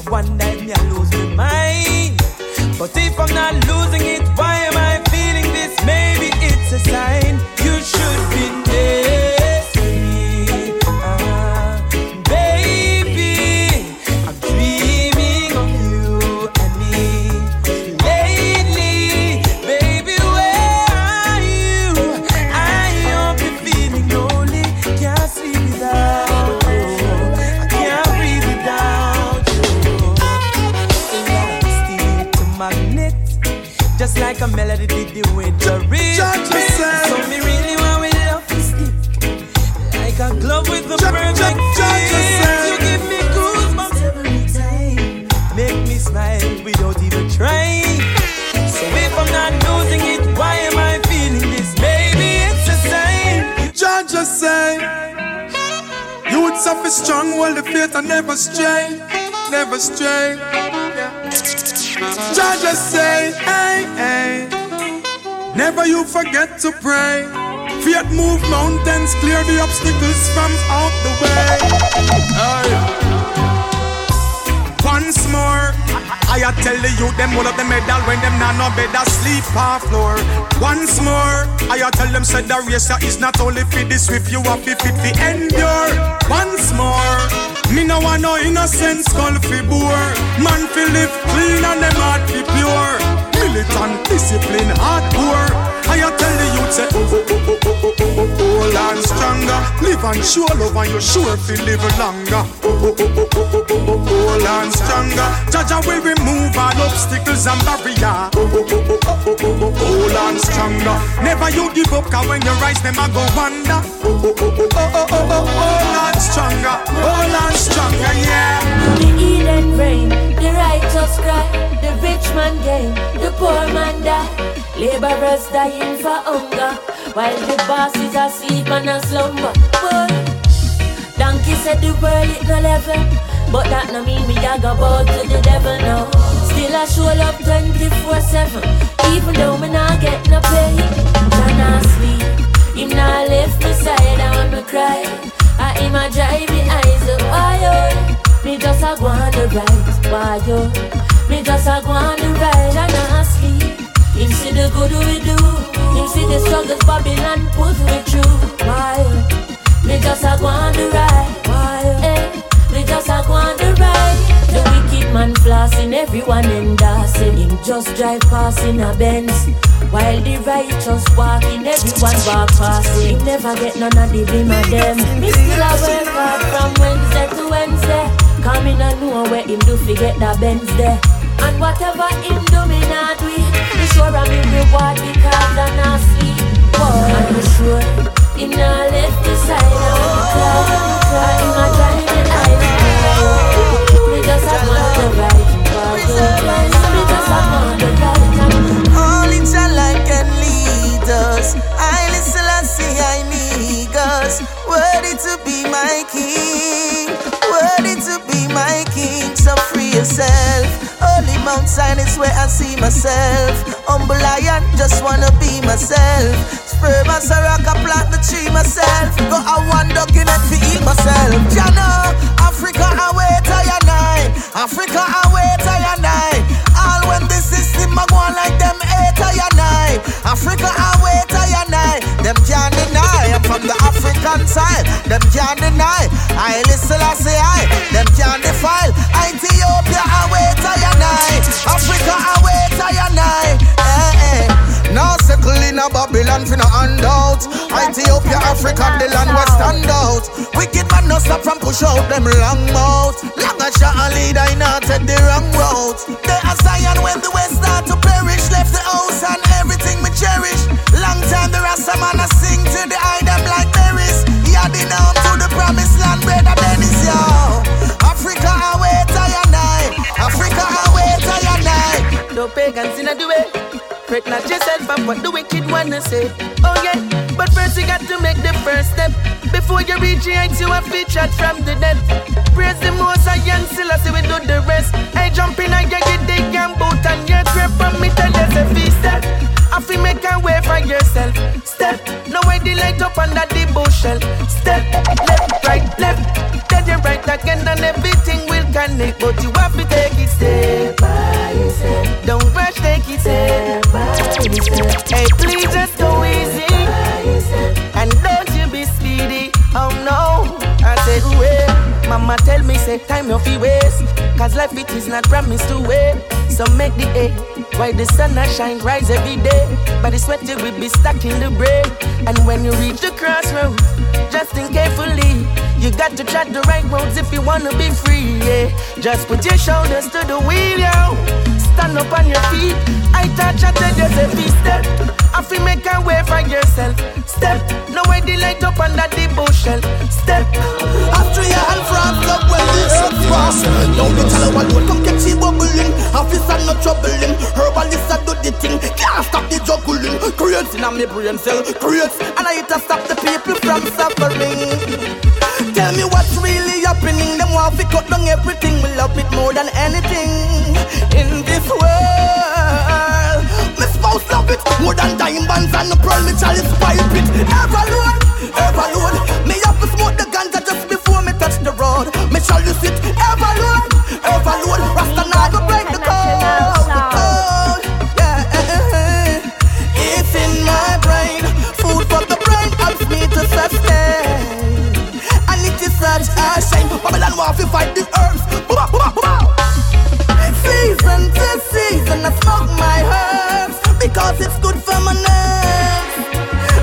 one night me I lose my mind. But if I'm not you forget to pray. Fiat move mountains, clear the obstacles from out the way. Hey. Once more, I, tell the youth them hold up the medal when them not no bed sleep on floor. Once more, I tell them said the race is not only for the swift, you have to fit the endure. Once more, me no want no innocent skull fi bore. Man fi live clean and them heart fi pure. Militant discipline hardcore. I I tell the youth say oh oh oh oh oh oh oh oh oh land stronger. Live and show love and you sure fi live longer. Oh oh oh oh oh oh oh oh oh land stronger. Jah Jah will remove all obstacles and barrier. Oh oh oh oh oh oh oh oh oh land stronger. Never you give up 'cause when you rise them a go wonder. Oh oh oh oh oh oh oh oh oh land stronger. Oh land stronger yeah. The Eden rain, the righteous cry, the rich man gain, the poor man die. Laborers dying for hunger, while the bosses are asleep and a slumber. Boy, donkey said the world it no level, but that no mean me I go bow to the devil now. Still I show up 24/7, even though me not get no pay. Can I sleep? Him not left me side, I wanna cry. I him oh, oh. a drive me eyes up, why oh? Me just a go on the ride, why yo? Me just a go on the ride and I sleep. Him see the good we do, him see the struggles Babylon put me through. Why? Me just a go on the ride, why? Eh, me just a go on the ride. The wicked man flossing, everyone endorsing. Him just drive past in a Benz. While the righteous walking, everyone walk past him. Never get none of the beam of them. Me still a work hard from Wednesday to Wednesday. Come in and know where him do forget the Benz there. And whatever him do, me not do be sure I'm in reward because I'm not sweet Boy, and me sure? He not left the side And me cry, me cry, him a dry me eyes Me just a man the right Me just a man the right All in your life can lead us. I listen, I see, I need us. Worthy to be my king. Worthy to be my king where I see myself. Humble lion, just wanna be myself. Sperm and rock, I plant the tree myself. Go a one dog in it to eat myself. Jana, Africa, I wait, I and I. Africa, I wait, I and I. All when the system, I go on like them, eight, I and I. Africa, I wait. Them can't deny, I'm from the African side. Them can't deny. I listen, I say I. Them can't defile. Ethiopia, I wait, and I. Africa, I wait. Eh, eh. Circle in a Babylon for no handout. Ethiopia, Africa, the land where stand out. Wicked man no stop from push out them long mouth. Long as you a leader, I not take the wrong route. They are Zion when the West start to perish. Left the house and everything me cherish. Long time the Rasta man a sing to the eye them like berries. Yeah, they down to the promised land, brother Dennis, yo. Africa, I wait, I and I. Africa, I wait, I and I. No pagans in the way. Fret not yourself up what the wicked wanna say. Oh yeah, but first you got to make the first step. Before you reach the heights, you have featured from the dead. Praise the most I young still I see we do the rest. I jump in and you get the gun boot and you grip on me tell there's a feast step. I feel make a way for yourself. Step, no way the light up under the bushel. Step, left, right, left. Then you right again and everything will say, time your feet waste. Cause life it is not promised to wait. So make the A. Why the sun a shine, rise every day. But the sweat you will be stuck in the brain. And when you reach the crossroads, just think carefully. You got to tread the right roads if you wanna be free. Yeah. Just put your shoulders to the wheel, yo. Stand up on your feet. I touch and tell you feet step. I feel make a way for yourself. Step. No way the light up under the bushel. Step. Austria and France love when this is fast. Now the tell one don't come catch it bubbling. Officer no troubling. Herbalist a do the thing. Can't stop the juggling. Creates in a me brain cell. Creates and I hit to stop the people from suffering. Tell me what's really happening. Them want to cut down everything. We love it more than anything in this world. My spouse love it more than diamonds and the pearl. Me chalice pipe it. Ever load, ever load. Me have to smoke the ganja just before me touch the road. Me chalice it. Ever load, ever load. Rasta not go break Want to fight the earth. Season to season, I smoke my herbs because it's good for my nerves.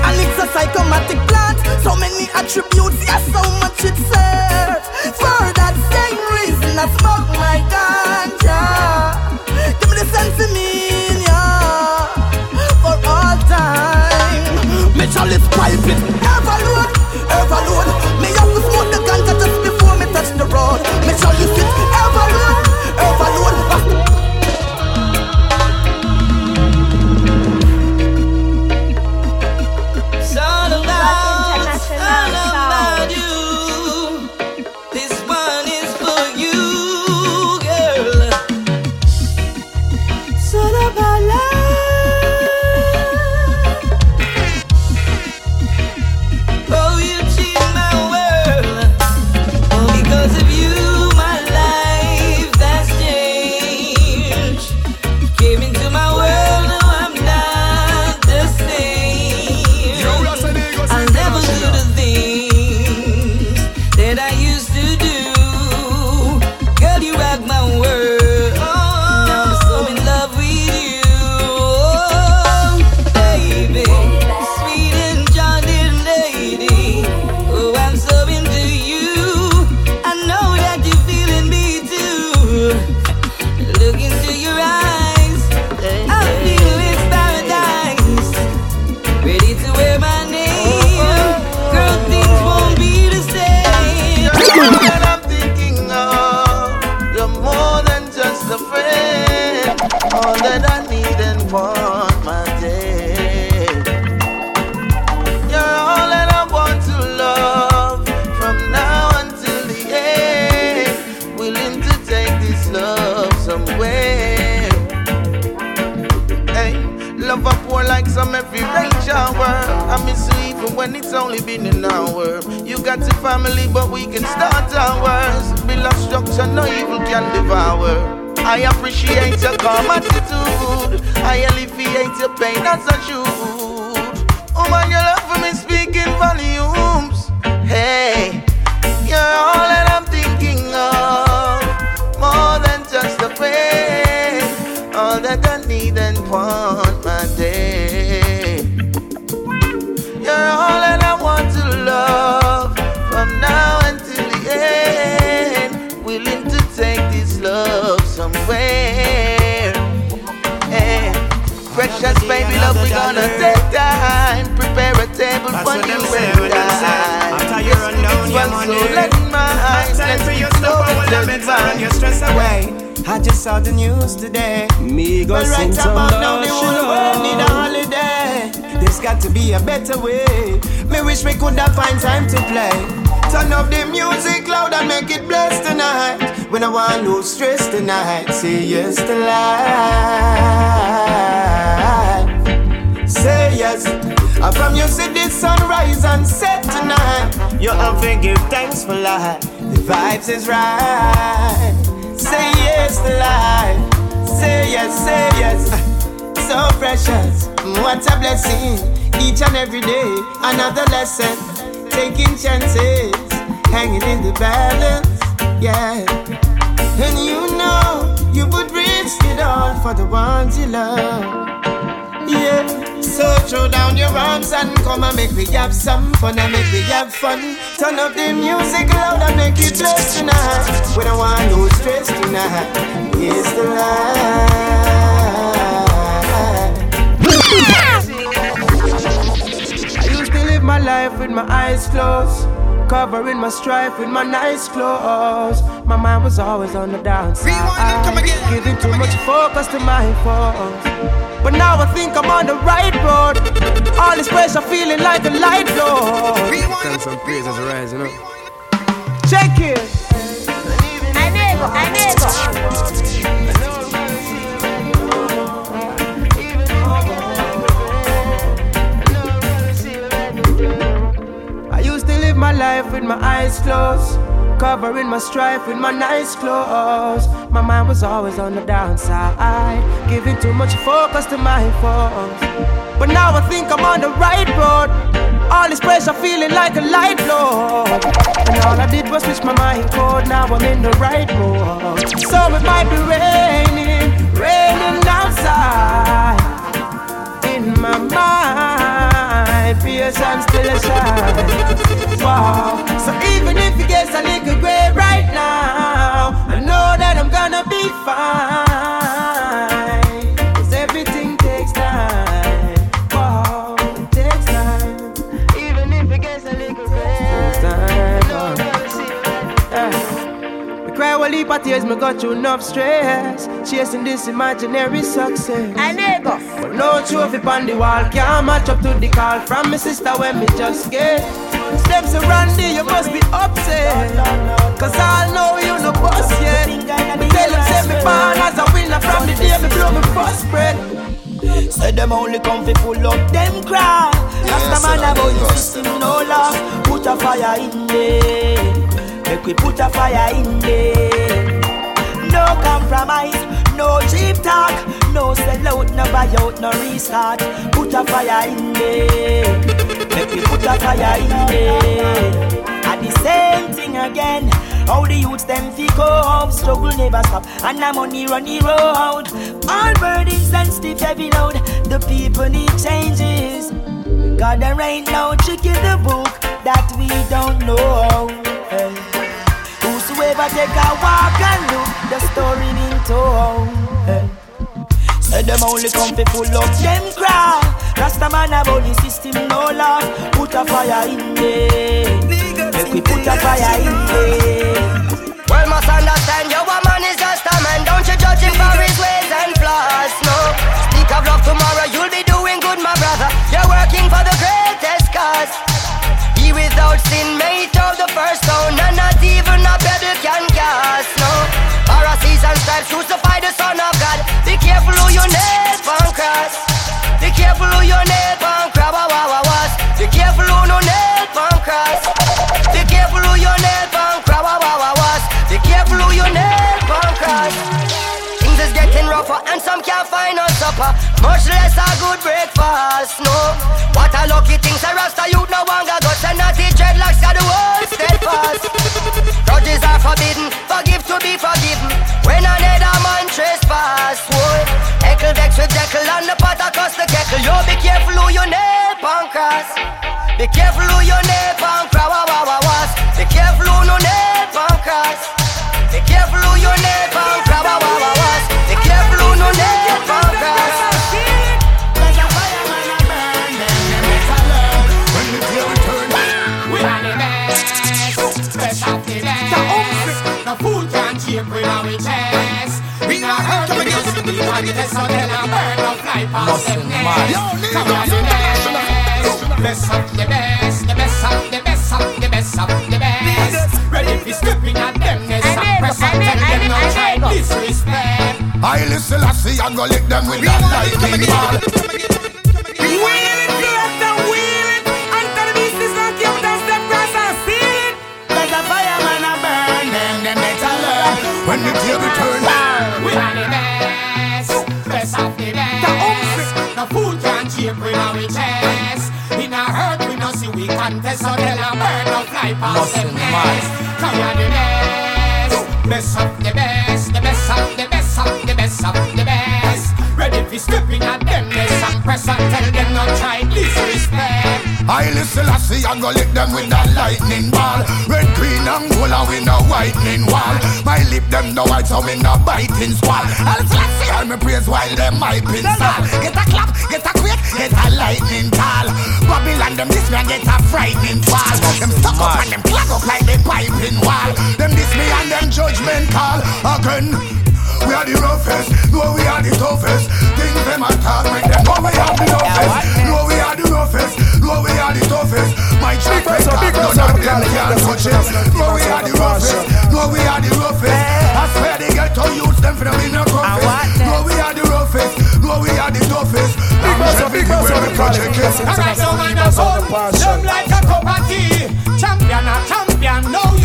And it's a psychomatic plant, so many attributes, yes, so much it serves. So precious, what a blessing. Each and every day, another lesson. Taking chances, hanging in the balance. Yeah. And you know you would risk it all for the ones you love. Yeah. So throw down your arms and come and make me have some fun and make me have fun. Turn up the music loud and make it bless tonight. We don't want no stress tonight. It's the life. I used to live my life with my eyes closed. Covering my strife with my nice clothes. My mind was always on the downside. Giving too much focus to my faults. But now I think I'm on the right road. All this pressure feeling like a light blow. Thanks some praises rise, you know. Check it. I never, I never. Life with my eyes closed. Covering my strife with my nice clothes. My mind was always on the downside. Giving too much focus to my faults. But now I think I'm on the right road. All this pressure feeling like a light blow. And all I did was switch my mind code. Now I'm in the right mode. So it might be raining, raining outside. In my mind, fears I'm still a shine. Wow. So even if it gets a little gray right now, I know that I'm gonna be fine. Yeah. Me cry a heap of tears, me got through enough stress. Chasing this imaginary success. I never. But no trophy on the wall can't match up to the call from my sister when me just get. Steps around you must be upset. Cause I know you no boss yet. Me tell them say me born as a winner from the day me blow me first breath. Say them only come fi full up them cry. Rasta man about the system no love. Put a fire in there. Make we put a fire in there. No compromise, no cheap talk, no sell out, no buy out, no restart. Put a fire in there. Make we put a fire in there. And the same thing again. How the youths them fi home, struggle never stop, and money run the road. All burdens and stiff heavy load, the people need changes. God there ain't no trick in the book that we don't know. Whosoever take a walk and look, the story told. Hey. Say them only come fi full up them crowd. Rasta man about the system no love. Put a fire in there. Make we put a fire in there. Well, must understand your woman is just a man. Don't you judge him for his ways and flaws. No. Speak of love tomorrow, you'll be doing good, my brother. You're working for the greatest cause. He without sin rougher and some can't find no supper. Much less a good breakfast. No, what a lucky thing. Say Rasta youth no longer got and not the dreadlocks got the world steadfast. Grudges are forbidden, forgive to be forgiven. When another man trespass, boy. Heckle vex with Jekyll and the pot across the kettle. Yo, be careful who you nail pan cross. Be careful who you nail pan cross. Bird of fly them nest. Come on, the best, best the best, the best the best the best the best. Ready for stepping at them nest and press and tell them no try disrespect. I listen, I see, I'm gonna lick them with that lightning ball. Wheel it, flat and wheel it. Until the beast is not cute, and step cross and seal it. Let the fireman a burn them, them better learn. When the day return, We are the best, can't cheap with our chest. In a hurt, we no see we contest, so tell a bird no fly past them nest. We are the best, best of the best, the best of the best of the best of the best. Ready for stepping at them nest and press and tell them no try disrespect. I listen, I see, I'm gonna lick them with that lightning ball. Red, green, and gold, and we no whitening wall. My lip, them no white, so we no biting squall. I'll see, all me praise while them my pin sal. Get a clap, get a quick, get a lightning tall. Babylon, them this man get a frightening fall. Them stuck up and them clog up like the piping wall. Them this me and them judgment call again. We are the roughest, no we are the toughest. Things them a talk, make them know we are the roughest. No we are the roughest, no we are the toughest. My track record, none of them can touch it. No we are the roughest, no we are the roughest. I swear they get to use them for them in the roughest. No we are the roughest, no we are the toughest. Big boss, big boss, we project it. Alright, so man, I hold them like a cup of tea. Champion, a champion, now you will see.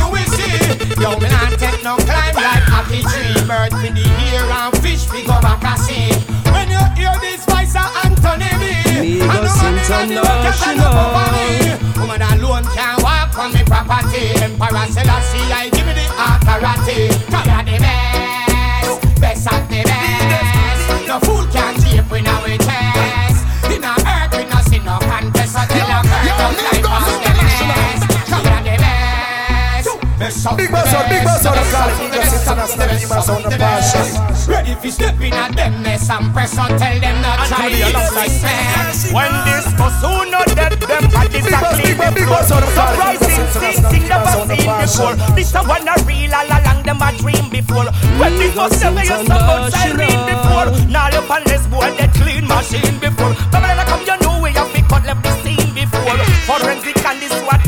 Yo, me not take no climb like happy tree. Bird for the ear and fish we go back and see. When you hear this voice of Anthony B, I know man in the can look over me. Woman alone can't walk on me property. Emperor Selassie, I give me the authority. Come on, the best, best of the best. No fool can Big the boss, big boss, on the call. The Just best of international, the big boss on the passion. Ready for stepping at them nest and press on tell them not try Anthony, alongside. When this goes soon not dead them bodies are clean big boss, big boss on the call. Surprising Just thing, international, thing never the seen before. This a one a real all along them a dream before When this was never you some outside read before Now you on this boy that clean machine before Come on come you know we have been cut left the scene before Forensic and this SWAT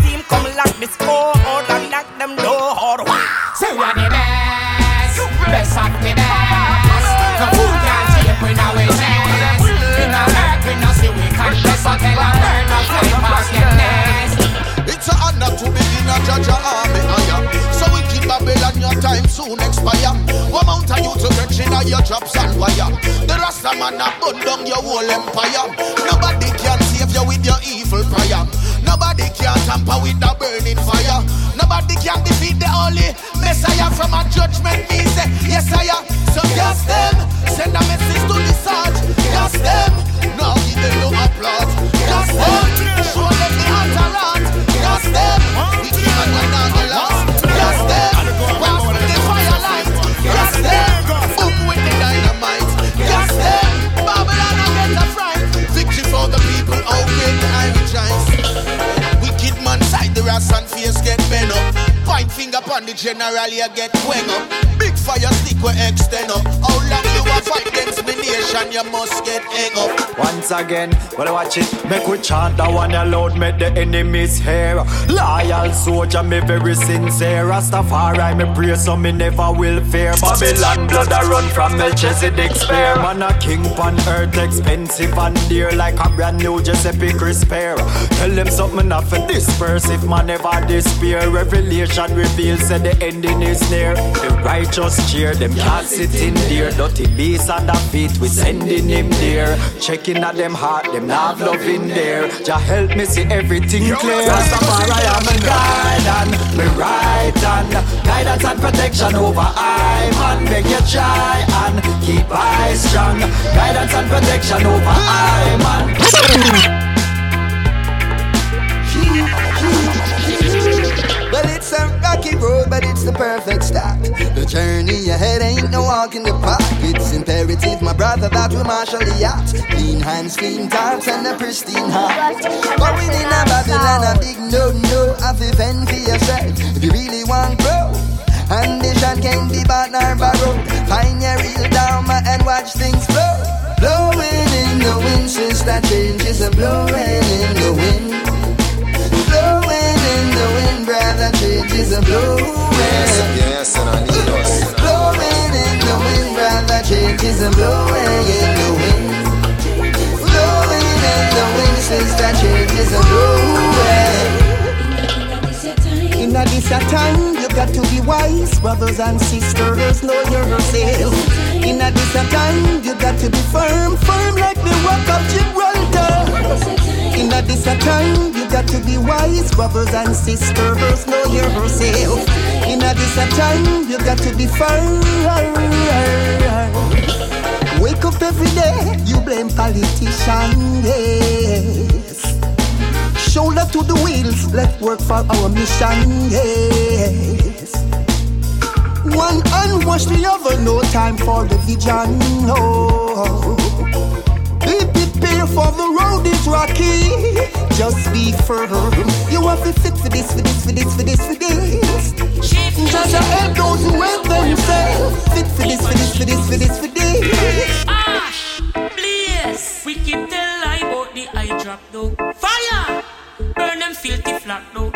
best, best of the best The fool can't cheap in our chest In a earth we no see we contest So tell a bird no fly past them nest It's a honor to be in a judge army higher. So we keep Babylon, your time soon expire. One mount of you to rich in your drops and wire. The Rasta man a burn down your whole empire. Nobody can save you with your evil prayer. Nobody can tamper with the burning fire. Nobody can defeat the holy Messiah from a judgment. Me yes I am. So gas them, send a message to the surge. Gas them, now give them no applause. Gas them, show them the antarat. Gas them, we keep on ass and face get bent up. Point finger on the general, you get wing up. Big fire stick we extend up. How long you a fight against me nation, you must get hang up. Once again, well watch it, make we chant the one loud, make the enemies hear. Loyal soldier, me very sincere. Rastafari, me pray so me never will fear. Babylon blood I run from Melchizedek spear. Man a king on earth, expensive and dear, like a brand new Giuseppe Crisper. Tell them something not for disperse if man never despair. Revelation reveals that the ending is near. The righteous cheer, them can't sit in there. Dirty beasts on the feet, we sending him there. Checking at them heart, them not love in there. Jah help me see everything clear. Rastafari, I'm a guide and me right hand. Guidance and protection over I man. Make you try and keep eyes strong. Guidance and protection over I man. It's a rocky road, but it's the perfect start. The journey ahead ain't no walk in the park. It's imperative, my brother, that we marshal the yacht. Clean hands, clean thoughts, and a pristine heart. Going in a Babylon, a big no no. Have to fend for yourself if you really want grow. Ambition can't be bought nor borrowed. Find your real dharma and watch things flow. Blowing in the wind, sister, change is a blowing in the wind. Blowing in the wind, brother, change is blowing. Yes, and I need us. Blowing in the wind, brother, change is blowing in the wind. Blowing in the wind, sister, change is a blowing. In a this a time, you got to be wise, brothers and sisters, know yourself. In a this time, you got to be firm, firm like the rock of Gibraltar. In a this a time, you got to be wise, brothers and sisters, know yourself. In a this a time, you got to be firm. Wake up every day, you blame politicians. yes. Shoulder to the wheels, let's work for our mission, yes. One wash the other, no time for the vision, no. For the road is rocky, just be firm. You have to fit for this, for this, for this, for this, for this. Just help those who help themselves. Fit for this, for this, for this, for this, for this. Ash, blaze. We keep tell lie about the eye drop though. Fire, burn them filthy flat though.